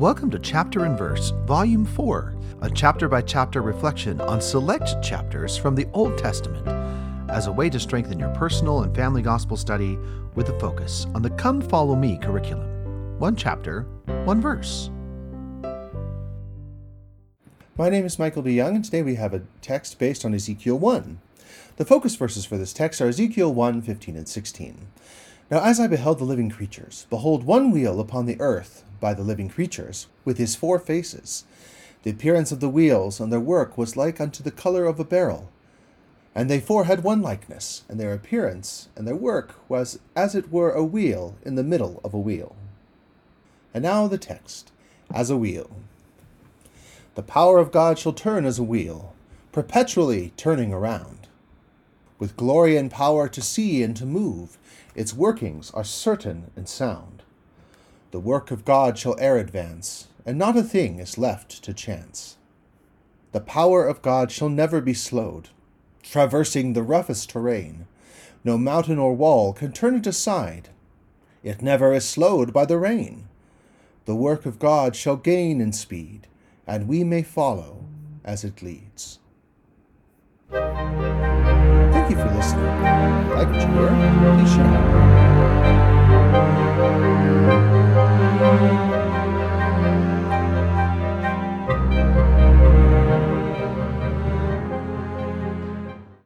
Welcome to Chapter and Verse, Volume 4, a chapter by chapter reflection on select chapters from the Old Testament as a way to strengthen your personal and family gospel study with a focus on the Come Follow Me curriculum. One chapter, one verse. My name is Michael D. Young, and today we have a text based on Ezekiel 1. The focus verses for this text are Ezekiel 1 15 and 16. Now, as I beheld the living creatures, behold, one wheel upon the earth by the living creatures, with his four faces. The appearance of the wheels and their work was like unto the color of a beryl. And they four had one likeness, and their appearance and their work was as it were a wheel in the middle of a wheel. And now the text as a wheel. The power of God shall turn as a wheel, perpetually turning around. With glory and power to see and to move, its workings are certain and sound. The work of God shall e'er advance, and not a thing is left to chance. The power of God shall never be slowed, traversing the roughest terrain. No mountain or wall can turn it aside. It never is slowed by the rain. The work of God shall gain in speed, and we may follow as it leads. Thank you for listening. Like what you hear, please share.